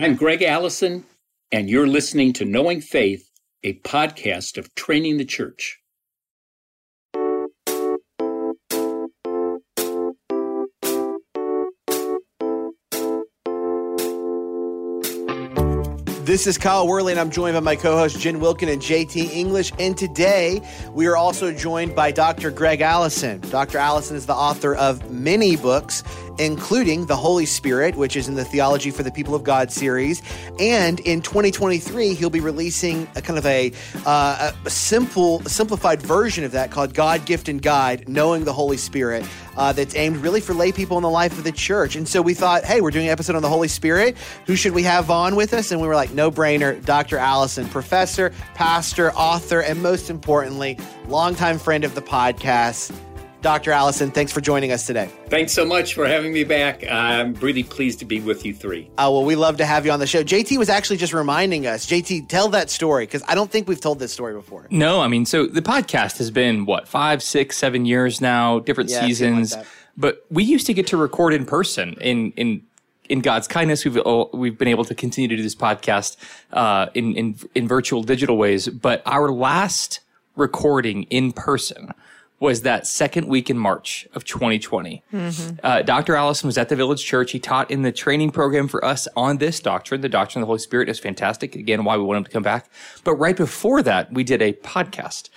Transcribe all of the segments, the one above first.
I'm Greg Allison, and you're listening to Knowing Faith, a podcast of Training the Church. This is Kyle Worley, and I'm joined by my co hosts Jen Wilkin and JT English. And today we are also joined by Dr. Greg Allison. Dr. Allison is the author of many books, including The Holy Spirit, which is in the Theology for the People of God series. And in 2023, he'll be releasing a kind of a, uh, a simple, simplified version of that called God, Gift, and Guide Knowing the Holy Spirit uh, that's aimed really for lay people in the life of the church. And so we thought, hey, we're doing an episode on the Holy Spirit. Who should we have on with us? And we were like, no brainer, Dr. Allison, professor, pastor, author, and most importantly, longtime friend of the podcast. Dr. Allison, thanks for joining us today. Thanks so much for having me back. I'm really pleased to be with you three. Oh, well, we love to have you on the show. JT was actually just reminding us. JT, tell that story because I don't think we've told this story before. No, I mean, so the podcast has been what, five, six, seven years now, different yeah, seasons. Like but we used to get to record in person in, in, in God's kindness, we've we've been able to continue to do this podcast uh, in in in virtual digital ways. But our last recording in person was that second week in March of 2020. Mm-hmm. Uh, Dr. Allison was at the Village Church. He taught in the training program for us on this doctrine. The doctrine of the Holy Spirit is fantastic. Again, why we want him to come back. But right before that, we did a podcast.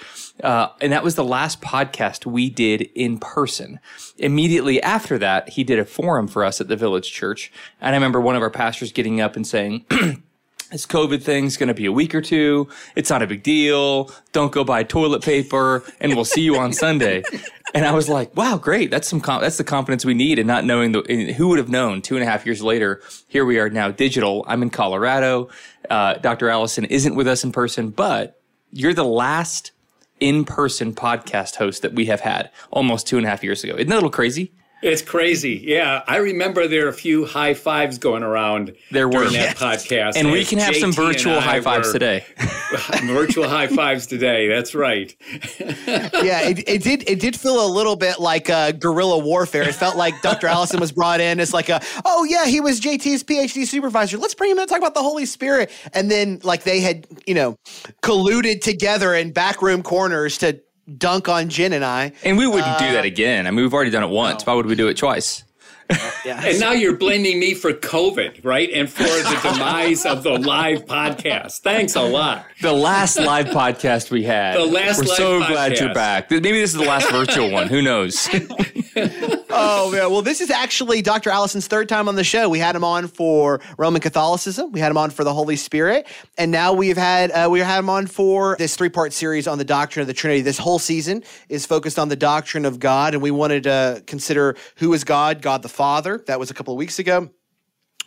Uh, and that was the last podcast we did in person. Immediately after that, he did a forum for us at the Village Church. And I remember one of our pastors getting up and saying, this COVID thing's going to be a week or two. It's not a big deal. Don't go buy toilet paper and we'll see you on Sunday. And I was like, wow, great. That's some, com- that's the confidence we need and not knowing the, who would have known two and a half years later, here we are now digital. I'm in Colorado. Uh, Dr. Allison isn't with us in person, but you're the last in person podcast host that we have had almost two and a half years ago. Isn't that a little crazy? It's crazy. Yeah. I remember there are a few high fives going around there were. during that podcast. And we can have JT some virtual high fives today. virtual high fives today. That's right. yeah, it, it, did it did feel a little bit like uh, guerrilla warfare. It felt like Dr. Allison was brought in as like a, oh yeah, he was JT's PhD supervisor. Let's bring him in and talk about the Holy Spirit. And then like they had, you know, colluded together in backroom corners to dunk on Jen and I. And we wouldn't uh, do that uh, again. I mean, we've already done it once. No. Why would we do it twice? yeah. And now you're blaming me for COVID, right? And for the demise of the live podcast. Thanks a lot. The last live podcast we had. The last We're so podcast. glad you're back. Maybe this is the last virtual one. Who knows? oh, yeah. Well, this is actually Dr. Allison's third time on the show. We had him on for Roman Catholicism. We had him on for the Holy Spirit. And now we've had, uh, we had him on for this three part series on the doctrine of the Trinity. This whole season is focused on the doctrine of God. And we wanted to consider who is God, God the Father Father. That was a couple of weeks ago.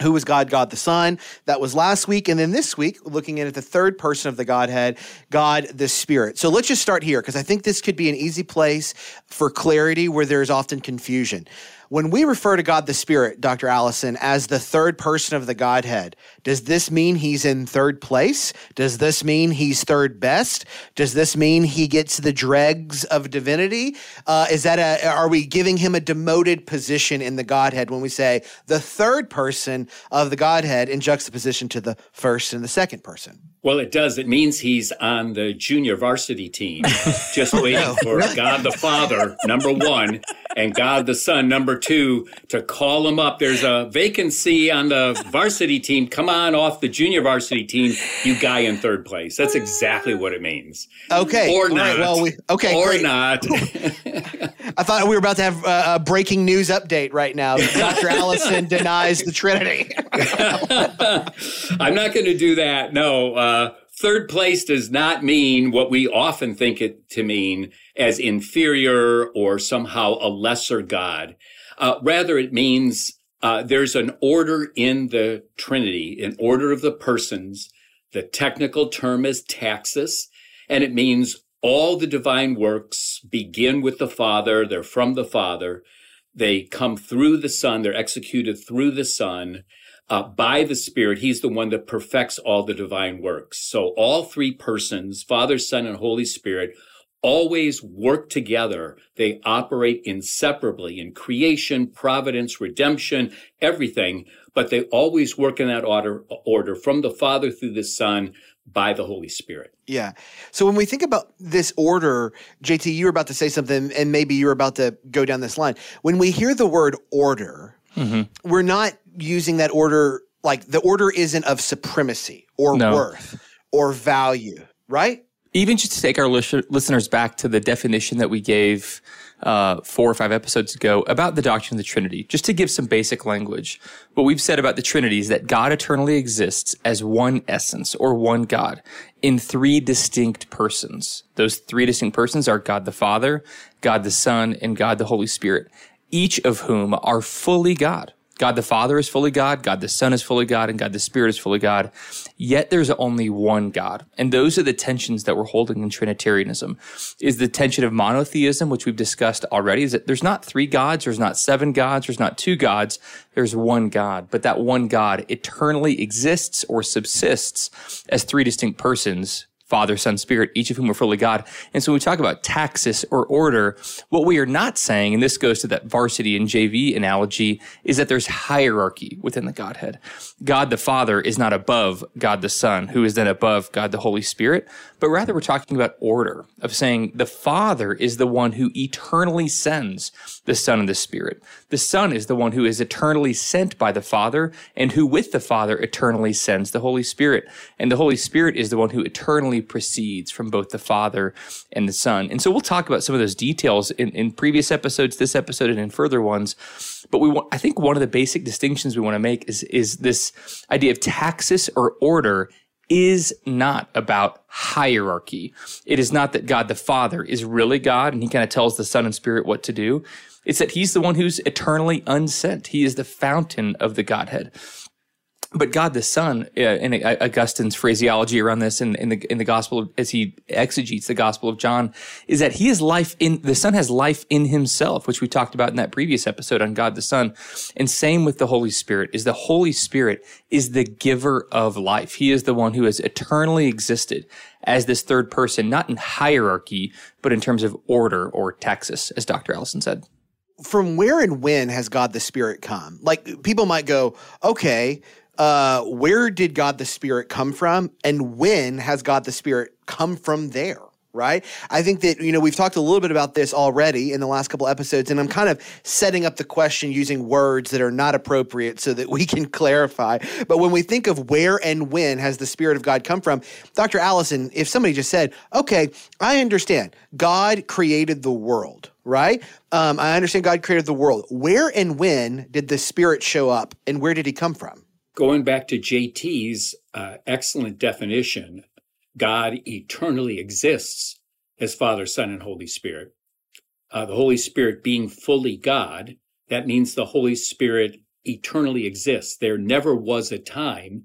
Who was God, God the Son? That was last week. And then this week, looking in at the third person of the Godhead, God the Spirit. So let's just start here because I think this could be an easy place for clarity where there's often confusion. When we refer to God the Spirit, Dr. Allison, as the third person of the Godhead, does this mean he's in third place? Does this mean he's third best? Does this mean he gets the dregs of divinity? Uh, is that a, are we giving him a demoted position in the Godhead when we say the third person of the Godhead in juxtaposition to the first and the second person? Well, it does. It means he's on the junior varsity team, just oh, waiting for God the Father, number one, and God the Son, number two, to call him up. There's a vacancy on the varsity team. Come on off the junior varsity team, you guy in third place. That's exactly what it means. Okay. Or not. Right, well, we, okay. Or great. not. I thought we were about to have a, a breaking news update right now. Dr. Allison denies the Trinity. I'm not going to do that. No. Uh, third place does not mean what we often think it to mean as inferior or somehow a lesser God. Uh, rather, it means uh, there's an order in the Trinity, an order of the persons. The technical term is taxis, and it means all the divine works begin with the Father. They're from the Father. They come through the Son. They're executed through the Son uh, by the Spirit, He's the one that perfects all the divine works. So all three persons, Father, Son, and Holy Spirit, always work together. They operate inseparably in creation, providence, redemption, everything, but they always work in that order, order from the Father through the Son by the Holy Spirit. Yeah. So when we think about this order, JT, you were about to say something, and maybe you were about to go down this line. When we hear the word order, mm-hmm. we're not using that order like the order isn't of supremacy or no. worth or value, right? even just to take our listeners back to the definition that we gave uh, four or five episodes ago about the doctrine of the Trinity, just to give some basic language. What we've said about the Trinity is that God eternally exists as one essence or one God in three distinct persons. Those three distinct persons are God the Father, God the Son, and God the Holy Spirit, each of whom are fully God. God the Father is fully God, God the Son is fully God, and God the Spirit is fully God. Yet there's only one God. And those are the tensions that we're holding in Trinitarianism. Is the tension of monotheism, which we've discussed already, is that there's not three gods, there's not seven gods, there's not two gods, there's one God. But that one God eternally exists or subsists as three distinct persons Father, Son, Spirit, each of whom are fully God. And so when we talk about taxis or order, what we are not saying, and this goes to that varsity and JV analogy, is that there's hierarchy within the Godhead. God the Father is not above God the Son, who is then above God the Holy Spirit, but rather we're talking about order of saying the Father is the one who eternally sends the Son and the Spirit. The Son is the one who is eternally sent by the Father and who with the Father eternally sends the Holy Spirit. And the Holy Spirit is the one who eternally proceeds from both the Father and the Son. And so we'll talk about some of those details in, in previous episodes, this episode, and in further ones. But we want, I think one of the basic distinctions we want to make is, is this idea of taxis or order is not about hierarchy. It is not that God the Father is really God and he kind of tells the Son and Spirit what to do. It's that he's the one who's eternally unsent. He is the fountain of the Godhead but God the Son, uh, in Augustine's phraseology around this in, in, the in the Gospel as he exegetes the Gospel of John, is that he is life in the Son has life in himself, which we talked about in that previous episode on God the Son. And same with the Holy Spirit, is the Holy Spirit is the giver of life. He is the one who has eternally existed as this third person, not in hierarchy, but in terms of order or taxis, as Dr. Allison said from where and when has God the Spirit come? Like people might go, okay, uh, where did God the Spirit come from, and when has God the Spirit come from there? Right. I think that, you know, we've talked a little bit about this already in the last couple episodes, and I'm kind of setting up the question using words that are not appropriate so that we can clarify. But when we think of where and when has the Spirit of God come from, Dr. Allison, if somebody just said, okay, I understand God created the world, right? Um, I understand God created the world. Where and when did the Spirit show up, and where did he come from? Going back to JT's uh, excellent definition, God eternally exists as Father, Son, and Holy Spirit. Uh, the Holy Spirit being fully God, that means the Holy Spirit eternally exists. There never was a time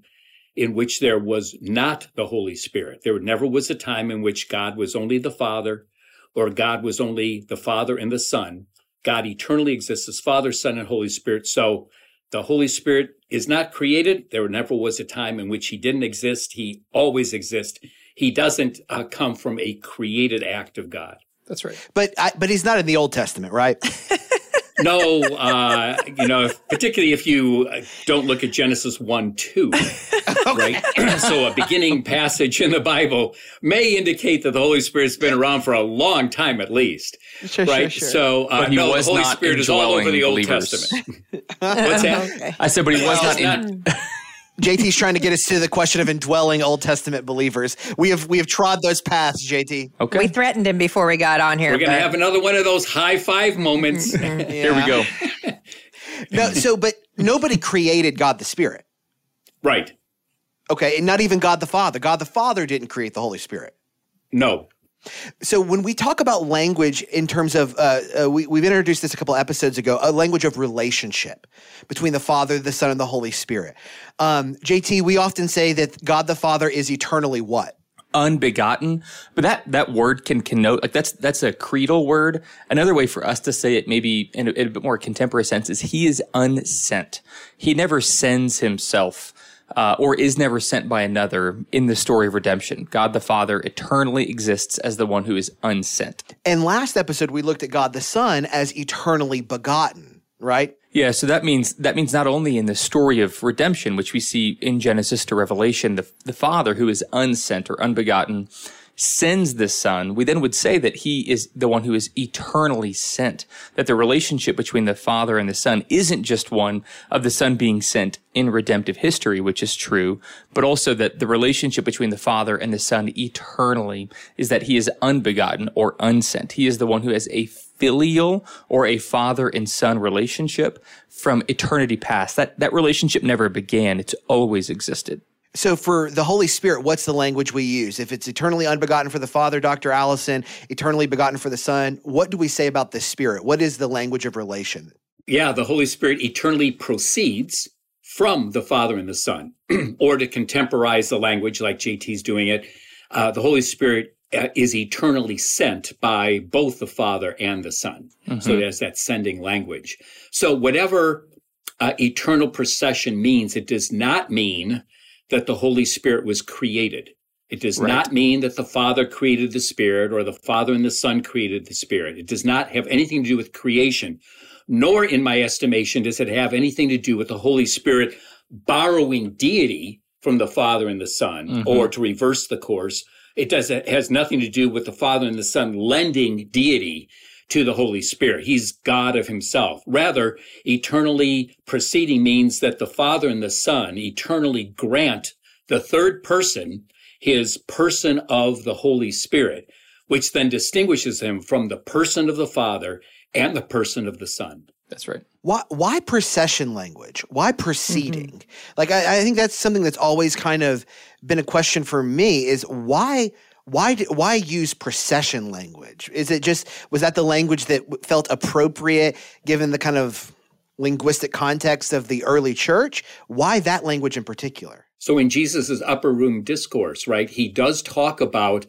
in which there was not the Holy Spirit. There never was a time in which God was only the Father or God was only the Father and the Son. God eternally exists as Father, Son, and Holy Spirit. So the Holy Spirit is not created. There never was a time in which he didn't exist. He always exists. He doesn't uh, come from a created act of God. That's right. But I, but he's not in the Old Testament, right? no, uh, you know, particularly if you uh, don't look at Genesis 1 2, right? so a beginning passage in the Bible may indicate that the Holy Spirit's been around for a long time at least. Sure, right? Sure, sure. So, uh, no, the Holy Spirit is all over the Old Testament. What's that? Okay. I said, but he was not in. JT's trying to get us to the question of indwelling Old Testament believers. We have we have trod those paths, JT. Okay. We threatened him before we got on here. We're going to have another one of those high five moments. Mm-hmm. Mm-hmm. Here we go. no, so but nobody created God the Spirit. Right. Okay, and not even God the Father. God the Father didn't create the Holy Spirit. No. So when we talk about language in terms of, uh, uh, we, we've introduced this a couple episodes ago, a language of relationship between the Father, the Son, and the Holy Spirit. Um, JT, we often say that God the Father is eternally what? unbegotten but that that word can connote like that's that's a creedal word another way for us to say it maybe in a, in a bit more contemporary sense is he is unsent he never sends himself uh, or is never sent by another in the story of redemption. God the Father eternally exists as the one who is unsent. And last episode, we looked at God the Son as eternally begotten, right? Yeah, so that means that means not only in the story of redemption, which we see in Genesis to Revelation, the, the Father who is unsent or unbegotten sends the Son, we then would say that he is the one who is eternally sent. That the relationship between the Father and the Son isn't just one of the Son being sent in redemptive history, which is true, but also that the relationship between the Father and the Son eternally is that he is unbegotten or unsent. He is the one who has a filial or a father and son relationship from eternity past. That, that relationship never began. It's always existed. So for the Holy Spirit, what's the language we use? If it's eternally unbegotten for the Father, Dr. Allison, eternally begotten for the Son, what do we say about the Spirit? What is the language of relation? Yeah, the Holy Spirit eternally proceeds from the Father and the Son. or to contemporize the language like JT's doing it, uh, the Holy Spirit uh, is eternally sent by both the Father and the Son. Mm-hmm. So there's that sending language. So whatever uh, eternal procession means, it does not mean that the Holy Spirit was created. It does right. not mean that the Father created the Spirit or the Father and the Son created the Spirit. It does not have anything to do with creation, nor, in my estimation, does it have anything to do with the Holy Spirit borrowing deity from the Father and the Son, mm-hmm. or to reverse the course. It does it has nothing to do with the Father and the Son lending deity to the Holy Spirit. He's God of himself. Rather, eternally proceeding means that the Father and the Son eternally grant the third person his person of the Holy Spirit, which then distinguishes him from the person of the Father and the person of the Son. That's right. Why why procession language? Why proceeding? Mm-hmm. Like I, I think that's something that's always kind of been a question for me is why why why use procession language? Is it just was that the language that felt appropriate given the kind of linguistic context of the early church? Why that language in particular? So in Jesus's upper room discourse, right, he does talk about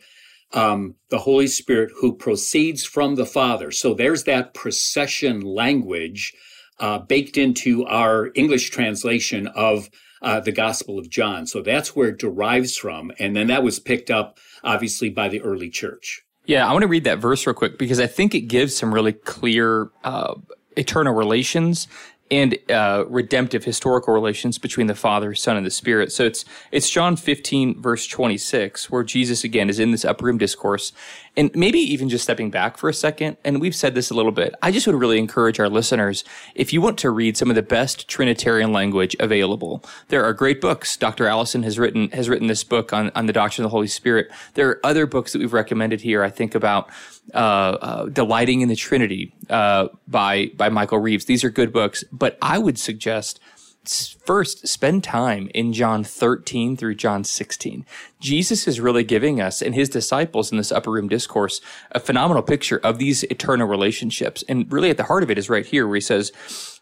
um, the Holy Spirit who proceeds from the Father. So there's that procession language uh, baked into our English translation of uh, the Gospel of John. So that's where it derives from. And then that was picked up, obviously, by the early church. Yeah, I want to read that verse real quick because I think it gives some really clear uh, eternal relations and uh, redemptive historical relations between the Father, Son, and the Spirit. So it's it's John 15 verse 26 where Jesus again is in this upper room discourse, and maybe even just stepping back for a second. And we've said this a little bit. I just would really encourage our listeners if you want to read some of the best Trinitarian language available. There are great books. Dr. Allison has written has written this book on on the doctrine of the Holy Spirit. There are other books that we've recommended here. I think about uh, uh, Delighting in the Trinity uh, by by Michael Reeves. These are good books, but I would suggest first spend time in John 13 through John 16. Jesus is really giving us and his disciples in this upper room discourse a phenomenal picture of these eternal relationships. And really at the heart of it is right here where he says,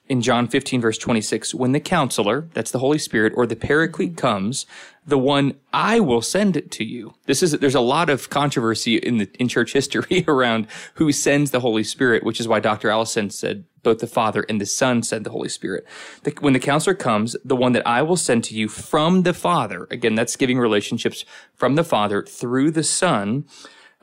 in John 15 verse 26, when the counselor, that's the Holy Spirit, or the paraclete comes, the one I will send it to you. This is, there's a lot of controversy in the, in church history around who sends the Holy Spirit, which is why Dr. Allison said both the Father and the Son send the Holy Spirit. The, when the counselor comes, the one that I will send to you from the Father, again, that's giving relationships from the Father through the Son.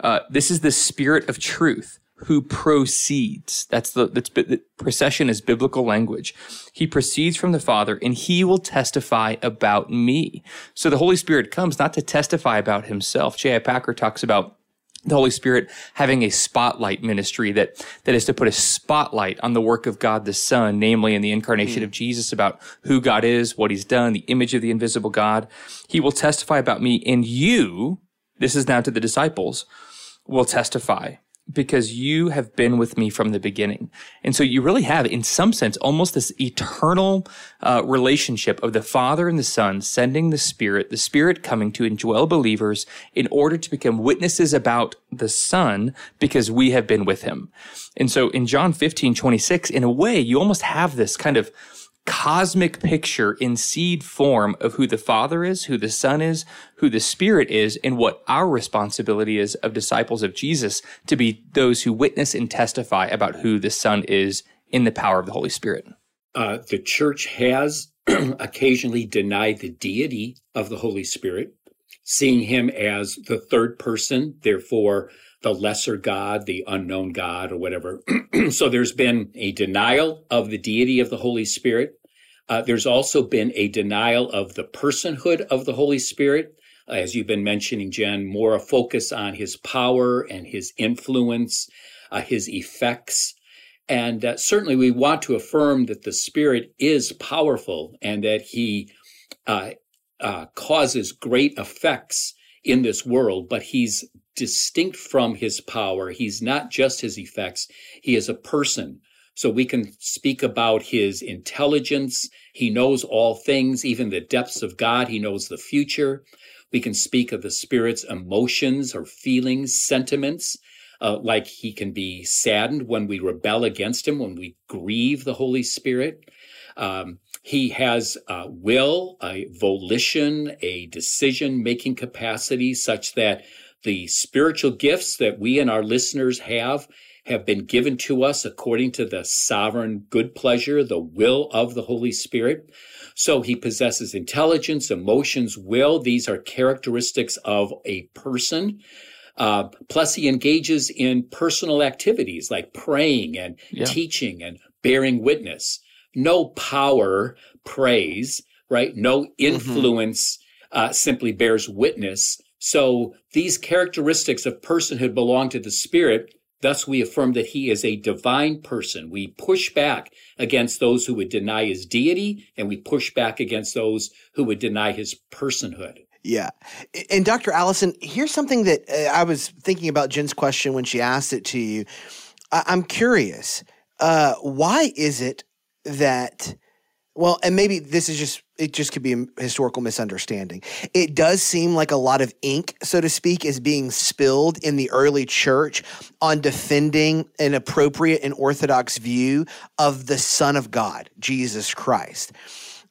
Uh, this is the Spirit of truth who proceeds. That's the, that's, the procession is biblical language. He proceeds from the Father and he will testify about me. So the Holy Spirit comes not to testify about himself. J.I. Packer talks about the Holy Spirit having a spotlight ministry that, that is to put a spotlight on the work of God the Son, namely in the incarnation mm. of Jesus about who God is, what he's done, the image of the invisible God. He will testify about me and you, this is now to the disciples, will testify because you have been with me from the beginning. And so you really have, in some sense, almost this eternal uh, relationship of the Father and the Son sending the Spirit, the Spirit coming to indwell believers in order to become witnesses about the Son because we have been with him. And so in John 15, 26, in a way, you almost have this kind of cosmic picture in seed form of who the Father is, who the Son is, who the Spirit is, and what our responsibility is of disciples of Jesus to be those who witness and testify about who the Son is in the power of the Holy Spirit. Uh, the church has occasionally denied the deity of the Holy Spirit, seeing him as the third person, therefore the lesser God, the unknown God, or whatever. so there's been a denial of the deity of the Holy Spirit. Uh, there's also been a denial of the personhood of the Holy Spirit. Uh, as you've been mentioning, Jen, more a focus on his power and his influence, uh, his effects. And uh, certainly we want to affirm that the Spirit is powerful and that he uh, uh, causes great effects in this world, but he's distinct from his power. He's not just his effects. He is a person so we can speak about his intelligence. He knows all things, even the depths of God. He knows the future. We can speak of the Spirit's emotions or feelings, sentiments, uh, like he can be saddened when we rebel against him, when we grieve the Holy Spirit. Um, he has a will, a volition, a decision making capacity such that the spiritual gifts that we and our listeners have have been given to us according to the sovereign good pleasure, the will of the Holy Spirit. So he possesses intelligence, emotions, will. These are characteristics of a person. Uh, plus, he engages in personal activities like praying and yeah. teaching and bearing witness. No power prays, right? No mm-hmm. influence mm-hmm. uh, simply bears witness. So these characteristics of personhood belong to the Spirit Thus, we affirm that he is a divine person. We push back against those who would deny his deity, and we push back against those who would deny his personhood. Yeah. And Dr. Allison, here's something that uh, I was thinking about Jen's question when she asked it to you. I- am curious. Uh, why is it that well, and maybe this is just it just could be a historical misunderstanding. It does seem like a lot of ink, so to speak, is being spilled in the early church on defending an appropriate and orthodox view of the Son of God, Jesus Christ.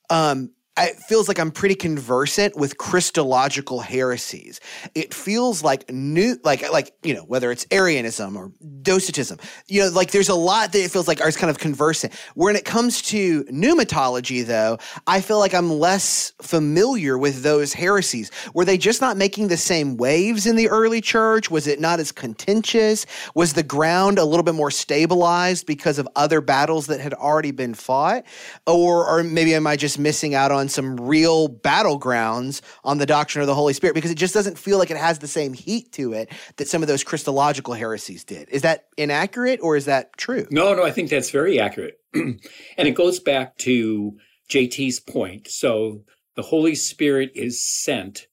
Um, it feels like I'm pretty conversant with Christological heresies. It feels like new, like like you know whether it's Arianism or Docetism. You know, like there's a lot that it feels like are kind of conversant. When it comes to pneumatology, though, I feel like I'm less familiar with those heresies. Were they just not making the same waves in the early church? Was it not as contentious? Was the ground a little bit more stabilized because of other battles that had already been fought, or or maybe am I just missing out on on some real battlegrounds on the doctrine of the Holy Spirit because it just doesn't feel like it has the same heat to it that some of those Christological heresies did. Is that inaccurate or is that true? No, no, I think that's very accurate. and it goes back to JT's point. So the Holy Spirit is sent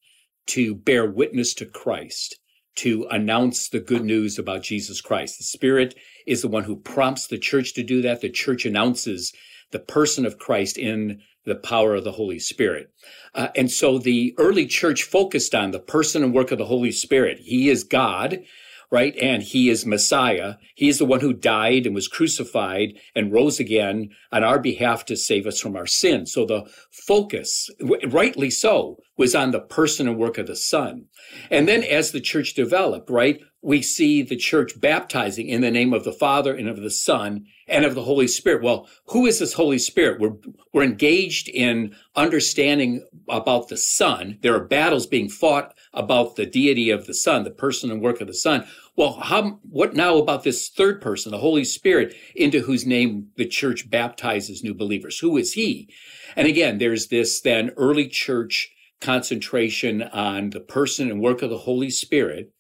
to bear witness to Christ, to announce the good news about Jesus Christ. The Spirit is the one who prompts the church to do that. The church announces the person of Christ in the power of the Holy Spirit. Uh, and so the early church focused on the person and work of the Holy Spirit. He is God, right? And he is Messiah. He is the one who died and was crucified and rose again on our behalf to save us from our sin. So the focus, rightly so, was on the person and work of the Son. And then as the church developed, right, we see the church baptizing in the name of the Father and of the Son and of the Holy Spirit. Well, who is this Holy Spirit? We're, we're engaged in understanding about the Son. There are battles being fought about the deity of the Son, the person and work of the Son. Well, how, what now about this third person, the Holy Spirit, into whose name the church baptizes new believers? Who is he? And again, there's this then early church concentration on the person and work of the Holy Spirit,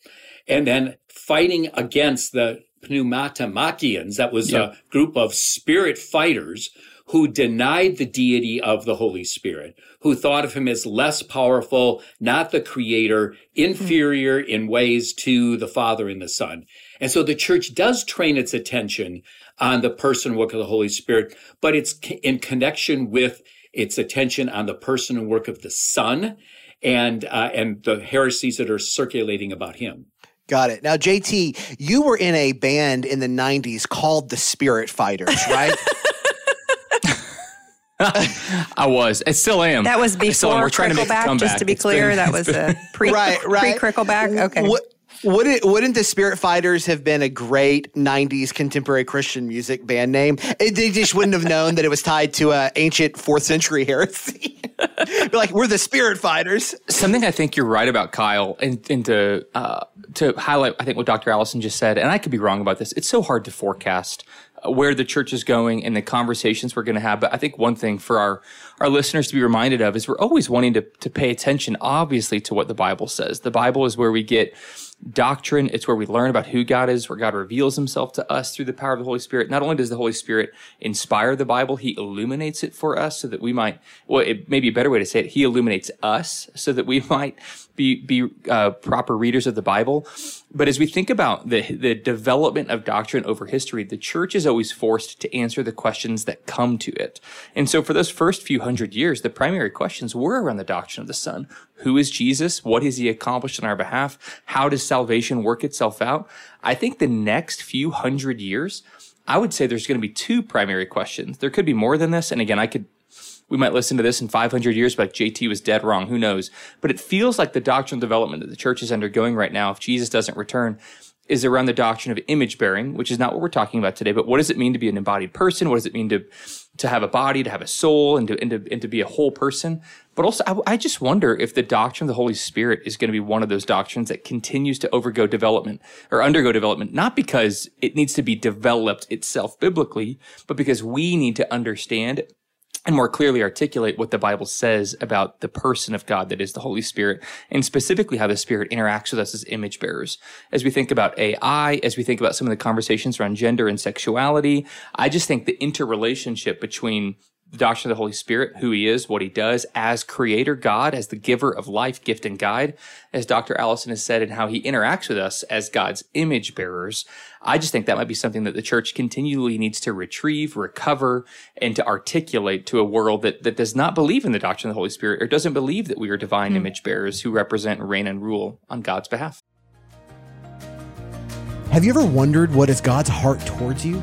and then fighting against the pneumatomachians, that was yep. a group of spirit fighters who denied the deity of the Holy Spirit, who thought of him as less powerful, not the creator, inferior in ways to the Father and the Son. And so the church does train its attention on the person and work of the Holy Spirit, but it's in connection with its attention on the person and work of the Son and uh, and the heresies that are circulating about him. Got it. Now, JT, you were in a band in the 90s called the Spirit Fighters, right? I was. I still am. That was before Crickleback, just to be clear. Been, that was a pre, right, right. pre Crickleback. Okay. What, Wouldn't wouldn't the Spirit Fighters have been a great '90s contemporary Christian music band name? It, they just wouldn't have known that it was tied to a ancient fourth century heresy. like we're the Spirit Fighters. Something I think you're right about, Kyle, and, and to uh, to highlight, I think what Dr. Allison just said, and I could be wrong about this. It's so hard to forecast uh, where the church is going and the conversations we're going to have. But I think one thing for our, our listeners to be reminded of is we're always wanting to, to pay attention, obviously, to what the Bible says. The Bible is where we get doctrine. It's where we learn about who God is, where God reveals himself to us through the power of the Holy Spirit. Not only does the Holy Spirit inspire the Bible, he illuminates it for us so that we might, well, it may be a better way to say it. He illuminates us so that we might be, be uh, proper readers of the Bible. But as we think about the, the development of doctrine over history, the church is always forced to answer the questions that come to it. And so for those first few hundred years, the primary questions were around the doctrine of the Son. Who is Jesus? What has he accomplished on our behalf? How does salvation work itself out? I think the next few hundred years, I would say there's going to be two primary questions. There could be more than this. And again, I could we might listen to this in 500 years, but JT was dead wrong. Who knows? But it feels like the doctrinal development that the church is undergoing right now, if Jesus doesn't return, is around the doctrine of image bearing, which is not what we're talking about today. But what does it mean to be an embodied person? What does it mean to to have a body, to have a soul, and to and to, and to be a whole person? But also, I, I just wonder if the doctrine of the Holy Spirit is going to be one of those doctrines that continues to overgo development or undergo development, not because it needs to be developed itself biblically, but because we need to understand and more clearly articulate what the Bible says about the person of God that is the Holy Spirit and specifically how the Spirit interacts with us as image bearers. As we think about AI, as we think about some of the conversations around gender and sexuality, I just think the interrelationship between the doctrine of the Holy Spirit, who he is, what he does as creator God, as the giver of life, gift, and guide, as Dr. Allison has said, and how he interacts with us as God's image bearers. I just think that might be something that the church continually needs to retrieve, recover, and to articulate to a world that, that does not believe in the doctrine of the Holy Spirit or doesn't believe that we are divine mm. image bearers who represent, reign, and rule on God's behalf. Have you ever wondered what is God's heart towards you?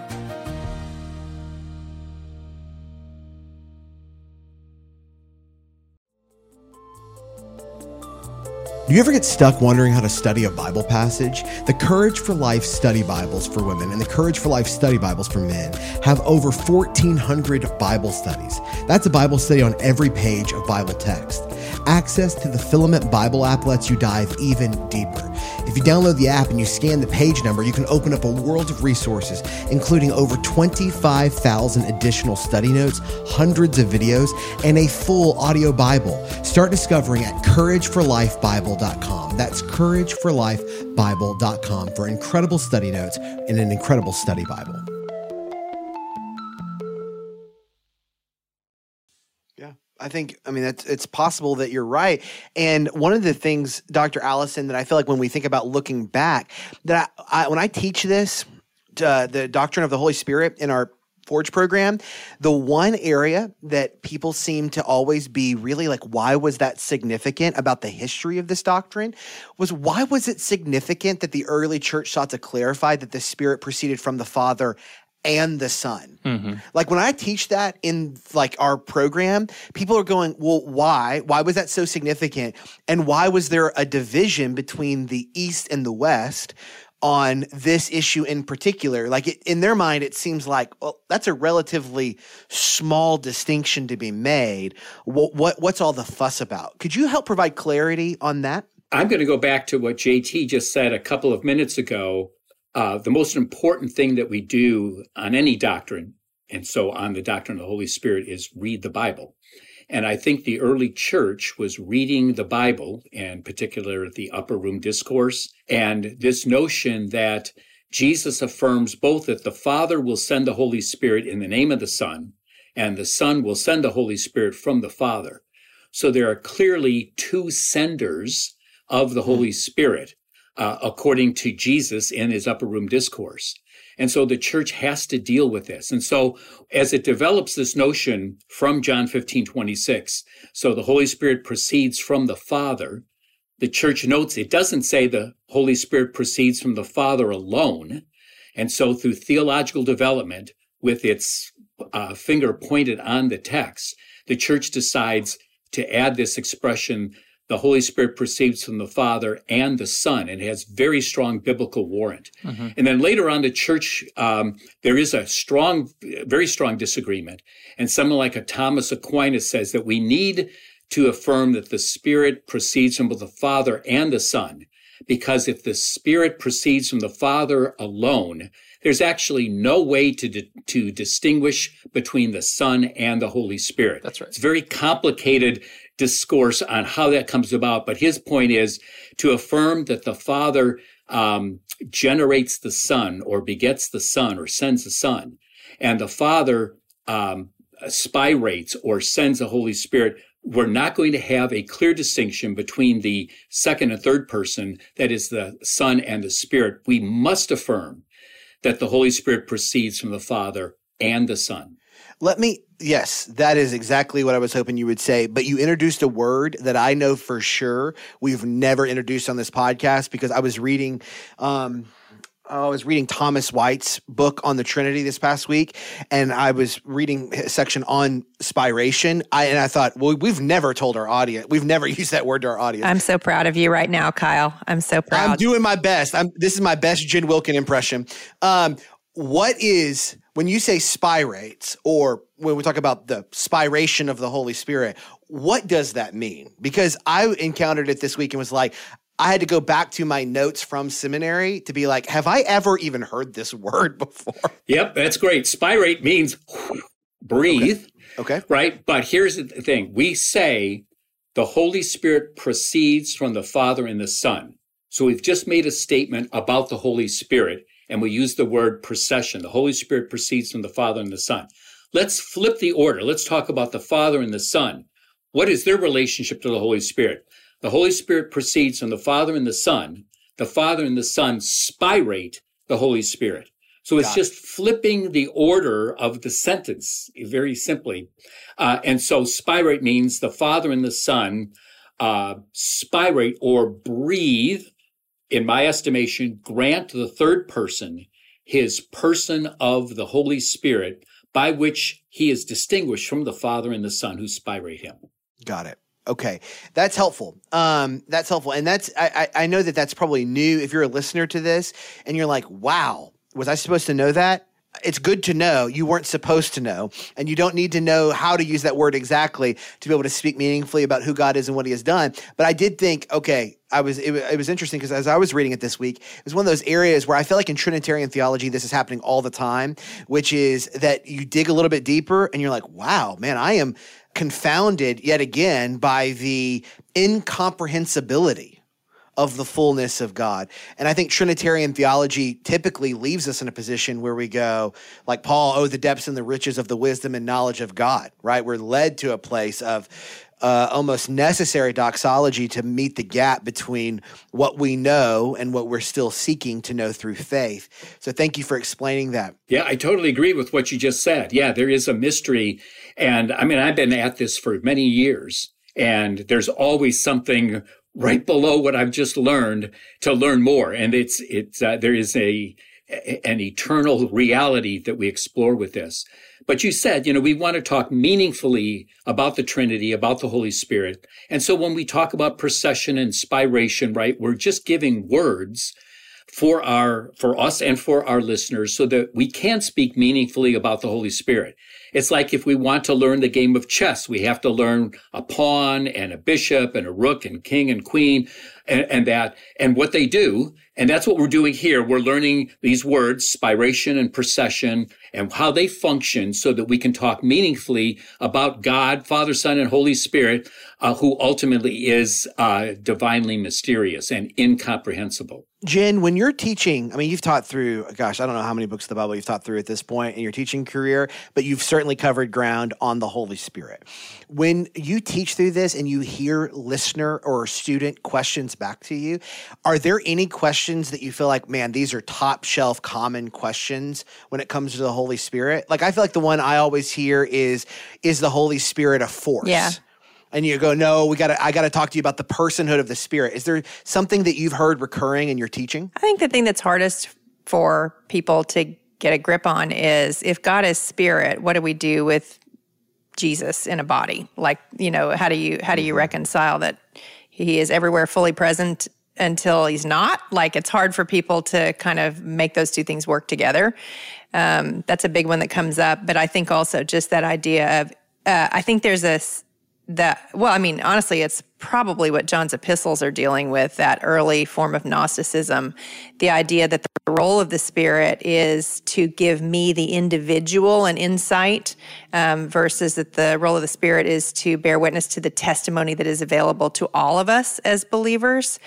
Do you ever get stuck wondering how to study a Bible passage? The Courage for Life study Bibles for women and the Courage for Life study Bibles for men have over 1,400 Bible studies. That's a Bible study on every page of Bible text. Access to the Filament Bible app lets you dive even deeper. If you download the app and you scan the page number, you can open up a world of resources, including over 25,000 additional study notes, hundreds of videos, and a full audio Bible. Start discovering at courageforlifebible.com. That's courageforlifebible.com for incredible study notes and an incredible study Bible. I think, I mean, it's, possible that you're right. And one of the things, Dr. Allison, that I feel like when we think about looking back, that I, I, when I teach this, uh, the doctrine of the Holy Spirit in our Forge program, the one area that people seem to always be really like, why was that significant about the history of this doctrine was why was it significant that the early church sought to clarify that the Spirit proceeded from the Father and the Son. Mm-hmm. Like when I teach that in like our program, people are going, "Well, why? Why was that so significant? And why was there a division between the East and the West?" on this issue in particular like it, in their mind it seems like well that's a relatively small distinction to be made what, what what's all the fuss about could you help provide clarity on that I'm going to go back to what JT just said a couple of minutes ago. Uh, the most important thing that we do on any doctrine, and so on the doctrine of the Holy Spirit, is read the Bible. And I think the early church was reading the Bible, and particular the upper room discourse, and this notion that Jesus affirms both that the Father will send the Holy Spirit in the name of the Son, and the Son will send the Holy Spirit from the Father. So there are clearly two senders of the Holy Spirit, uh, according to Jesus in his upper room discourse. And so the church has to deal with this. And so as it develops this notion from John 15, 26, so the Holy Spirit proceeds from the Father, the church notes it doesn't say the Holy Spirit proceeds from the Father alone. And so through theological development, with its uh, finger pointed on the text, the church decides to add this expression the Holy Spirit proceeds from the Father and the Son and has very strong biblical warrant. Mm-hmm. And then later on, the church, um, there is a strong, very strong disagreement. And someone like a Thomas Aquinas says that we need to affirm that the Spirit proceeds from both the Father and the Son. Because if the Spirit proceeds from the Father alone, there's actually no way to, di- to distinguish between the Son and the Holy Spirit. That's right. It's very complicated discourse on how that comes about. But his point is to affirm that the Father um, generates the Son or begets the Son or sends the Son, and the Father um, spirates or sends the Holy Spirit. We're not going to have a clear distinction between the second and third person, that is the Son and the Spirit. We must affirm that the Holy Spirit proceeds from the Father and the Son. Let me, yes, that is exactly what I was hoping you would say. But you introduced a word that I know for sure we've never introduced on this podcast because I was reading, um, I was reading Thomas White's book on the Trinity this past week, and I was reading a section on spiration. I, and I thought, well, we've never told our audience, we've never used that word to our audience. I'm so proud of you right now, Kyle. I'm so proud. I'm doing my best. I'm, this is my best Jen Wilkin impression. Um, what is when you say spirates or when we talk about the spiration of the Holy Spirit, what does that mean? Because I encountered it this week and was like, I had to go back to my notes from seminary to be like, have I ever even heard this word before? Yep, that's great. Spirate means breathe. Okay. okay. Right. But here's the thing we say the Holy Spirit proceeds from the Father and the Son. So we've just made a statement about the Holy Spirit and we use the word procession. The Holy Spirit proceeds from the Father and the Son. Let's flip the order. Let's talk about the Father and the Son. What is their relationship to the Holy Spirit? The Holy Spirit proceeds from the Father and the Son. The Father and the Son spirate the Holy Spirit. So it's just flipping the order of the sentence very simply. Uh, and so spirate means the Father and the Son uh, spirate or breathe in my estimation, grant the third person his person of the Holy Spirit by which he is distinguished from the Father and the Son who spirate him. Got it. Okay, that's helpful. Um, that's helpful, and that's I, I know that that's probably new if you're a listener to this and you're like, "Wow, was I supposed to know that?" It's good to know you weren't supposed to know and you don't need to know how to use that word exactly to be able to speak meaningfully about who god is and what he has done. But i did think okay i was it, it was interesting because as i was reading it this week it was one of those areas where i feel like in trinitarian theology this is happening all the time which is that you dig a little bit deeper and you're like wow man i am confounded yet again by the incomprehensibility of the fullness of God. And I think Trinitarian theology typically leaves us in a position where we go, like Paul, oh, the depths and the riches of the wisdom and knowledge of God, right? We're led to a place of uh, almost necessary doxology to meet the gap between what we know and what we're still seeking to know through faith. So thank you for explaining that. Yeah, I totally agree with what you just said. Yeah, there is a mystery. And I mean, I've been at this for many years. And there's always something right below what I've just learned to learn more. And it's, it's, uh, there is a, an eternal reality that we explore with this. But you said, you know, we want to talk meaningfully about the Trinity, about the Holy Spirit. And so when we talk about procession and spiration, right, we're just giving words for our, for us and for our listeners so that we can speak meaningfully about the Holy Spirit. It's like if we want to learn the game of chess, we have to learn a pawn and a bishop and a rook and king and queen and, and that. And what they do, and that's what we're doing here. We're learning these words, spiration and procession, and how they function so that we can talk meaningfully about God, Father, Son, and Holy Spirit, uh, who ultimately is uh, divinely mysterious and incomprehensible. Jen, when you're teaching, I mean, you've taught through, gosh, I don't know how many books of the Bible you've taught through at this point in your teaching career, but you've certainly covered ground on the Holy Spirit. When you teach through this and you hear listener or student questions back to you, are there any questions that you feel like, man, these are top shelf common questions when it comes to the Holy Spirit? Like, I feel like the one I always hear is, is the Holy Spirit a force? Yeah and you go, no, we got to, I got to talk to you about the personhood of the Spirit. Is there something that you've heard recurring in your teaching? I think the thing that's hardest for people to get a grip on is if God is spirit, what do we do with Jesus in a body? Like, you know, how do you how do you mm-hmm. reconcile that he is everywhere fully present until he's not? Like it's hard for people to kind of make those two things work together. Um, that's a big one that comes up. But I think also just that idea of uh, I think there's a that well i mean honestly it's probably what john's epistles are dealing with that early form of gnosticism. The idea that the role of the spirit is to give me the individual an insight um, versus that the role of the spirit is to bear witness to the testimony that is available to all of us as believers.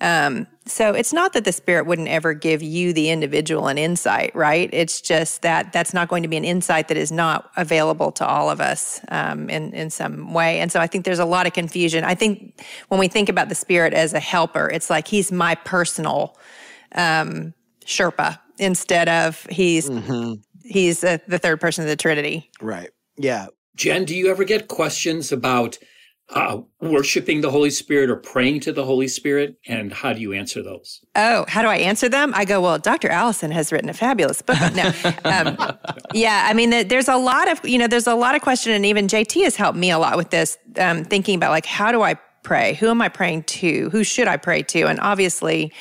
Um, so it's not that the spirit wouldn't ever give you the individual an insight, right? It's just that that's not going to be an insight that is not available to all of us um, in in some way. And so I think there's a lot of confusion. I think when we think about the spirit as a helper, it's like he's my personal um, Sherpa instead of he's mm-hmm. he's uh, the third person of the Trinity. Right. Yeah. Jen, do you ever get questions about uh, worshiping the Holy Spirit or praying to the Holy Spirit? And how do you answer those? Oh, how do I answer them? I go, well, Dr. Allison has written a fabulous book. No, um, yeah, I mean, there's a lot of, you know, there's a lot of question, and even JT has helped me a lot with this, um, thinking about like, how do I pray? Who am I praying to? Who should I pray to? And obviously,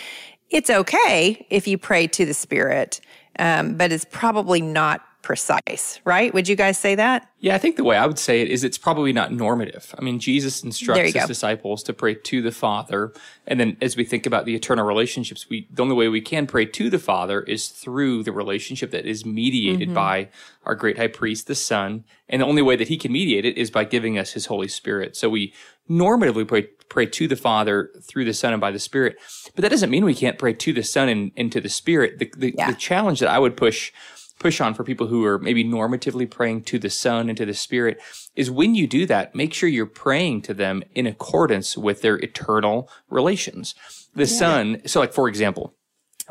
it's okay if you pray to the Spirit, um, but it's probably not precise, right? Would you guys say that? Yeah, I think the way I would say it is it's probably not normative. I mean, Jesus instructs his go. disciples to pray to the Father. And then as we think about the eternal relationships, we the only way we can pray to the Father is through the relationship that is mediated mm-hmm. by our great high priest, the Son. And the only way that he can mediate it is by giving us his Holy Spirit. So we normatively pray, pray to the Father through the Son and by the Spirit. But that doesn't mean we can't pray to the Son and, and to the Spirit. The, the, yeah. the challenge that I would push push on for people who are maybe normatively praying to the Son and to the Spirit is when you do that, make sure you're praying to them in accordance with their eternal relations. The yeah. Son, so like for example,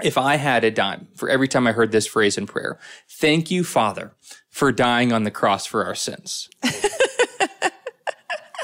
if I had a dime for every time I heard this phrase in prayer, thank you, Father, for dying on the cross for our sins.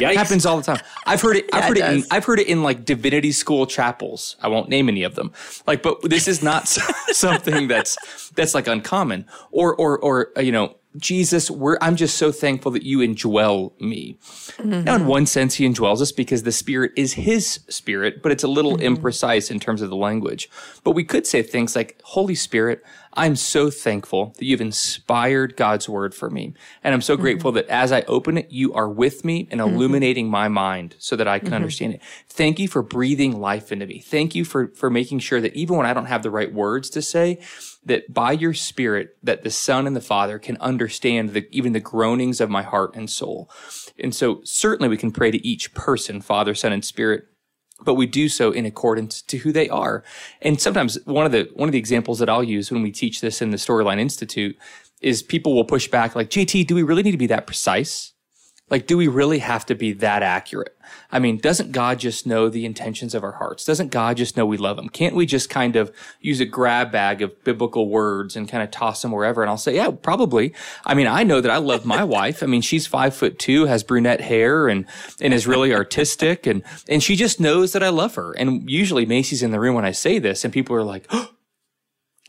Yikes. Happens all the time. I've heard it. Yeah, I've heard it. it in, I've heard it in like divinity school chapels. I won't name any of them. Like, but this is not something that's that's like uncommon. Or or or uh, you know, Jesus, we're, I'm just so thankful that you indwell me. Mm-hmm. Now, in one sense, he indwells us because the spirit is his spirit, but it's a little mm-hmm. imprecise in terms of the language. But we could say things like, Holy Spirit, I'm so thankful that you've inspired God's word for me. And I'm so mm-hmm. grateful that as I open it, you are with me and mm-hmm. illuminating my mind so that I can mm-hmm. understand it. Thank you for breathing life into me. Thank you for, for making sure that even when I don't have the right words to say, that by your spirit, that the son and the father can understand the, even the groanings of my heart and soul. And so certainly we can pray to each person, father, son, and spirit but we do so in accordance to who they are. And sometimes one of the one of the examples that I'll use when we teach this in the Storyline Institute is people will push back like, "JT, do we really need to be that precise?" Like, do we really have to be that accurate? I mean, doesn't God just know the intentions of our hearts? Doesn't God just know we love him? Can't we just kind of use a grab bag of biblical words and kind of toss them wherever? And I'll say, yeah, probably. I mean, I know that I love my wife. I mean, she's five foot two, has brunette hair and, and is really artistic. And, and she just knows that I love her. And usually Macy's in the room when I say this and people are like, oh,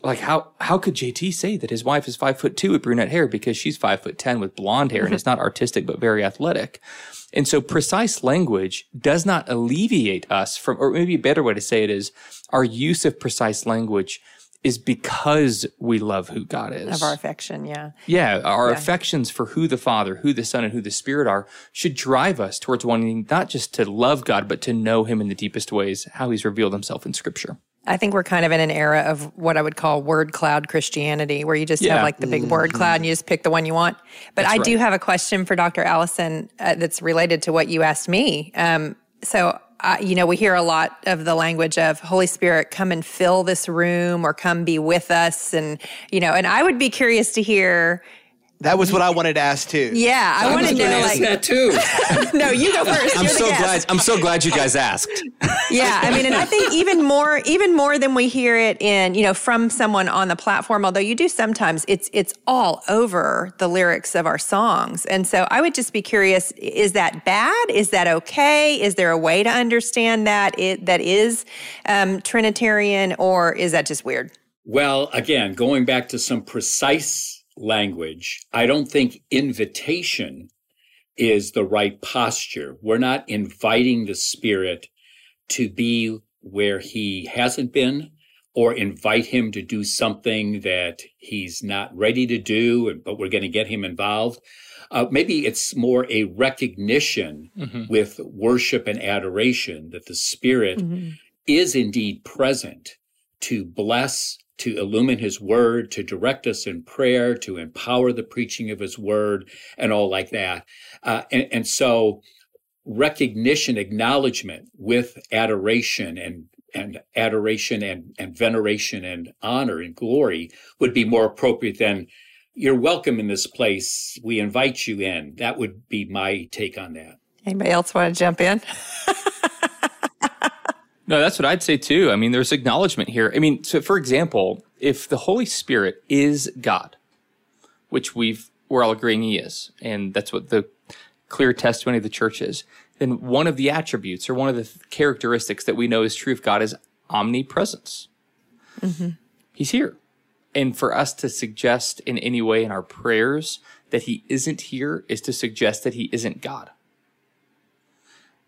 like how how could JT say that his wife is five foot two with brunette hair because she's five foot ten with blonde hair and is mm-hmm. not artistic but very athletic. And so precise language does not alleviate us from, or maybe a better way to say it is our use of precise language is because we love who God is. Of our affection, yeah. Yeah, our yeah. affections for who the Father, who the Son, and who the Spirit are should drive us towards wanting not just to love God, but to know Him in the deepest ways, how He's revealed Himself in Scripture. I think we're kind of in an era of what I would call word cloud Christianity, where you just yeah. have like the big mm-hmm. word cloud and you just pick the one you want. But that's I right. do have a question for Dr. Allison uh, that's related to what you asked me. Um, so uh, you know, we hear a lot of the language of Holy Spirit, come and fill this room or come be with us. And, you know, and I would be curious to hear that was what I wanted to ask too. Yeah, I, I want to know like that too. no, you go first. I'm so glad. I'm so glad you guys asked. yeah, I mean, and I think even more, even more than we hear it in, you know, from someone on the platform. Although you do sometimes, it's it's all over the lyrics of our songs, and so I would just be curious: is that bad? Is that okay? Is there a way to understand that it that is um, Trinitarian, or is that just weird? Well, again, going back to some precise language. I don't think invitation is the right posture. We're not inviting the spirit to be where he hasn't been or invite him to do something that he's not ready to do, but we're going to get him involved. Uh, maybe it's more a recognition mm-hmm. with worship and adoration that the spirit mm-hmm. is indeed present to bless to illumine his word, to direct us in prayer, to empower the preaching of his word, and all like that. Uh, and, and so recognition, acknowledgement with adoration and and adoration and, and veneration and honor and glory would be more appropriate than you're welcome in this place. We invite you in. That would be my take on that. Anybody else want to jump in? No, that's what I'd say too. I mean, there's acknowledgement here. I mean, so for example, if the Holy Spirit is God, which we've we're all agreeing he is, and that's what the clear testimony of the church is, then one of the attributes or one of the characteristics that we know is true of God is omnipresence. Mm-hmm. He's here. And for us to suggest in any way in our prayers that he isn't here is to suggest that he isn't God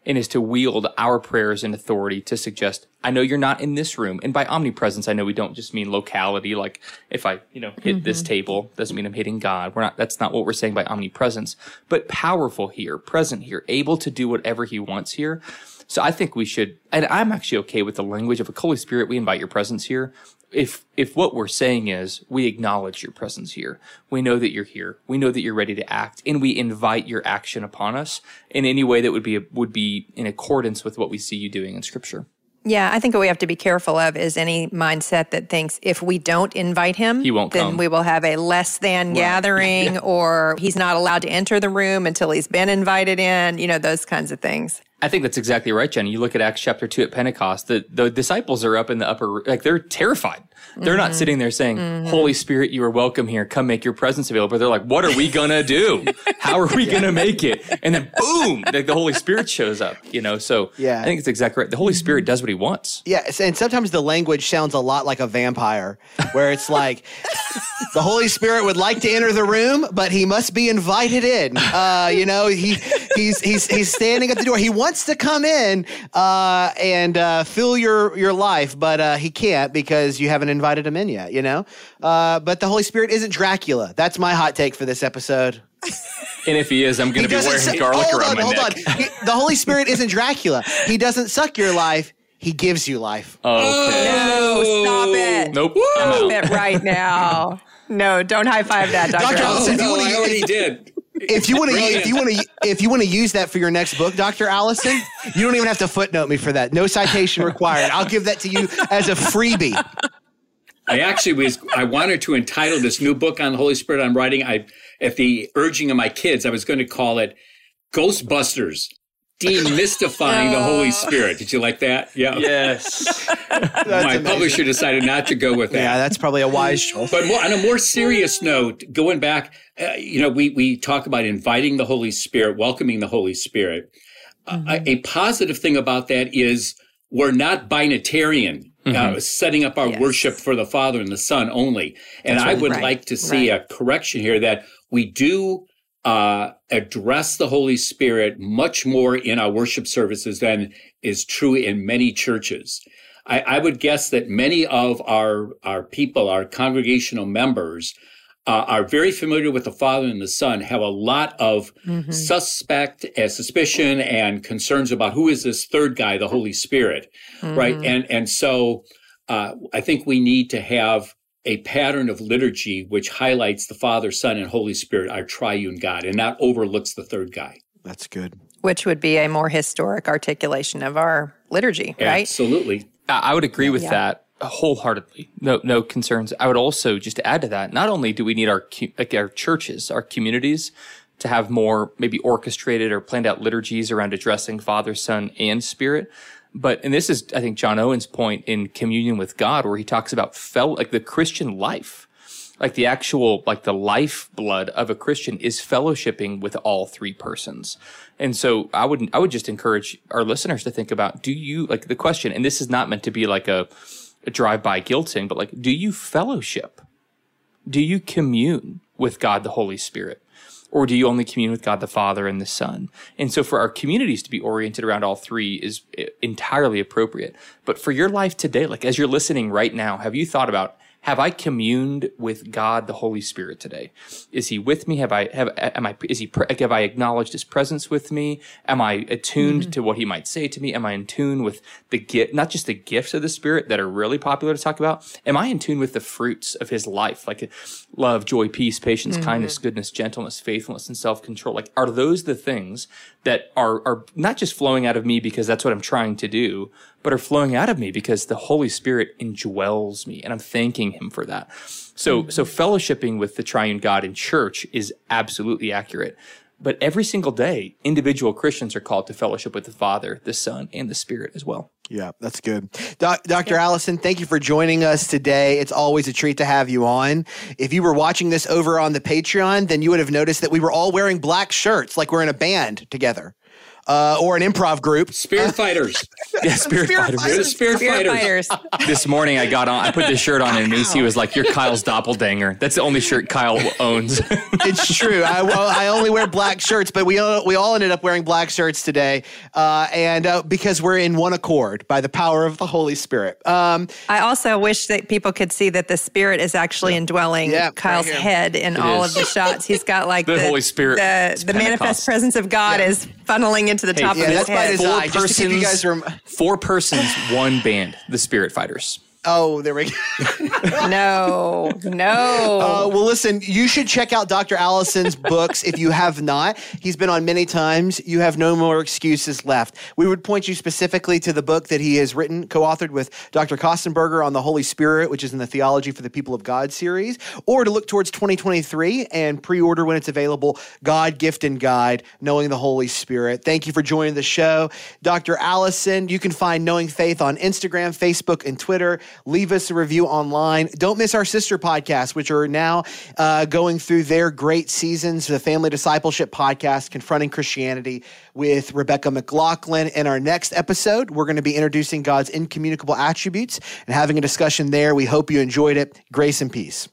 and is to wield our prayers and authority to suggest, I know you're not in this room. And by omnipresence, I know we don't just mean locality. Like if I, you know, hit mm-hmm. this table, doesn't mean I'm hitting God. We're not, that's not what we're saying by omnipresence, but powerful here, present here, able to do whatever he wants here. So I think we should, and I'm actually okay with the language of a Holy Spirit. We invite your presence here if if what we're saying is we acknowledge your presence here we know that you're here we know that you're ready to act and we invite your action upon us in any way that would be would be in accordance with what we see you doing in scripture yeah, I think what we have to be careful of is any mindset that thinks if we don't invite him, he won't then come. we will have a less than right. gathering yeah. or he's not allowed to enter the room until he's been invited in, you know, those kinds of things. I think that's exactly right, Jenny. You look at Acts chapter 2 at Pentecost, the, the disciples are up in the upper, like they're terrified. They're mm-hmm. not sitting there saying, mm-hmm. Holy Spirit, you are welcome here. Come make your presence available. They're like, what are we going to do? How are we going to make it? And then boom, like the Holy Spirit shows up, you know? So yeah. I think it's exactly right. The Holy Spirit does what he wants. Yeah. And sometimes the language sounds a lot like a vampire where it's like, the Holy Spirit would like to enter the room, but he must be invited in. Uh, you know, he, he's, he's, he's standing at the door. He wants to come in uh, and uh, fill your, your life, but uh, he can't because you haven't invited him in yet, you know? Uh, but the Holy Spirit isn't Dracula. That's my hot take for this episode. And if he is, I'm going to be wearing say, garlic hold around on, my hold neck. On. He, the Holy Spirit isn't Dracula. He doesn't suck your life. He gives you life. Okay. No, stop it. Nope. Stop it right now. No, don't high five that, Doctor. Dr. Allison, no, I already did if you want to if you want to if you want to use that for your next book dr allison you don't even have to footnote me for that no citation required i'll give that to you as a freebie i actually was i wanted to entitle this new book on the holy spirit i'm writing i at the urging of my kids i was going to call it ghostbusters demystifying the Holy Spirit. Did you like that? Yeah. Yes. My amazing. publisher decided not to go with that. Yeah, that's probably a wise choice. But more, on a more serious note, going back, uh, you know, we we talk about inviting the Holy Spirit, welcoming the Holy Spirit. Uh, mm-hmm. Uh, a positive thing about that is we're not binitarian. Uh, mm-hmm. Uh, setting up our yes. worship for the Father and the Son only. And I would right. like to see right. a correction here that we do uh, address the Holy Spirit much more in our worship services than is true in many churches. I, I would guess that many of our, our people, our congregational members, uh, are very familiar with the Father and the Son, have a lot of mm-hmm. suspect, uh, suspicion, and concerns about who is this third guy, the Holy Spirit, mm-hmm. right? And and so uh, I think we need to have a pattern of liturgy which highlights the Father, Son, and Holy Spirit, our triune God, and not overlooks the third guy. That's good. Which would be a more historic articulation of our liturgy, right? Absolutely. I would agree with yeah. that wholeheartedly. No, no concerns. I would also just add to that. Not only do we need our like our churches, our communities, to have more maybe orchestrated or planned out liturgies around addressing Father, Son, and Spirit, but and this is I think John Owen's point in communion with God, where he talks about fel- like the Christian life. Like the actual, like the lifeblood of a Christian is fellowshipping with all three persons. And so I would, I would just encourage our listeners to think about, do you, like the question, and this is not meant to be like a, drive-by guilting, but like, do you fellowship? Do you commune with God the Holy Spirit? Or do you only commune with God the Father and the Son? And so for our communities to be oriented around all three is eh, entirely appropriate. But for your life today, like as you're listening right now, have you thought about have I communed with God, the Holy Spirit today? Is He with me? Have I have am I is He have I acknowledged His presence with me? Am I attuned mm-hmm. to what He might say to me? Am I in tune with the gift, not just the gifts of the Spirit that are really popular to talk about? Am I in tune with the fruits of His life, like love, joy, peace, patience, mm-hmm. kindness, goodness, gentleness, faithfulness, and self control? Like, are those the things that are are not just flowing out of me because that's what I'm trying to do, but are flowing out of me because the Holy Spirit indwells me and I'm thanking him for that. So, mm-hmm. so fellowshipping with the triune God in church is absolutely accurate. But every single day, individual Christians are called to fellowship with the Father, the Son, and the Spirit as well. Yeah, that's good. Doc, Dr. Yeah. Allison, thank you for joining us today. It's always a treat to have you on. If you were watching this over on the Patreon, then you would have noticed that we were all wearing black shirts like we're in a band together uh, or an improv group. Spirit Fighters. yeah, Spirit, Spirit Fighters. Fighters. Spirit, Spirit Fighters. Fighters. this morning I got on, I put this shirt on, and Macy was like, "You're Kyle's doppelganger." That's the only shirt Kyle owns. it's true. I well, I only wear black shirts, but we all, we all ended up wearing black shirts today, uh, and uh, because we're in one accord by the power of the Holy Spirit. Um, I also wish that people could see that the Spirit is actually indwelling yeah, Kyle's right head in it all is. of the shots. He's got like the, the Holy Spirit, the, the manifest presence of God yeah. is funneling into the top yeah, of his head. Four persons, you guys rem- four persons, one band, the Spirit Fighters. Oh, there we go. no, no. Uh, well, listen, you should check out Dr. Allison's books if you have not. He's been on many times. You have no more excuses left. We would point you specifically to the book that he has written, co authored with Dr. Kostenberger on the Holy Spirit, which is in the Theology for the People of God series, or to look towards 2023 and pre order when it's available God, Gift, and Guide, Knowing the Holy Spirit. Thank you for joining the show. Dr. Allison, you can find Knowing Faith on Instagram, Facebook, and Twitter. Leave us a review online. Don't miss our sister podcasts, which are now uh, going through their great seasons. The Family Discipleship Podcast, Confronting Christianity, with Rebecca McLaughlin. In our next episode, we're going to be introducing God's incommunicable attributes and having a discussion there. We hope you enjoyed it. Grace and peace.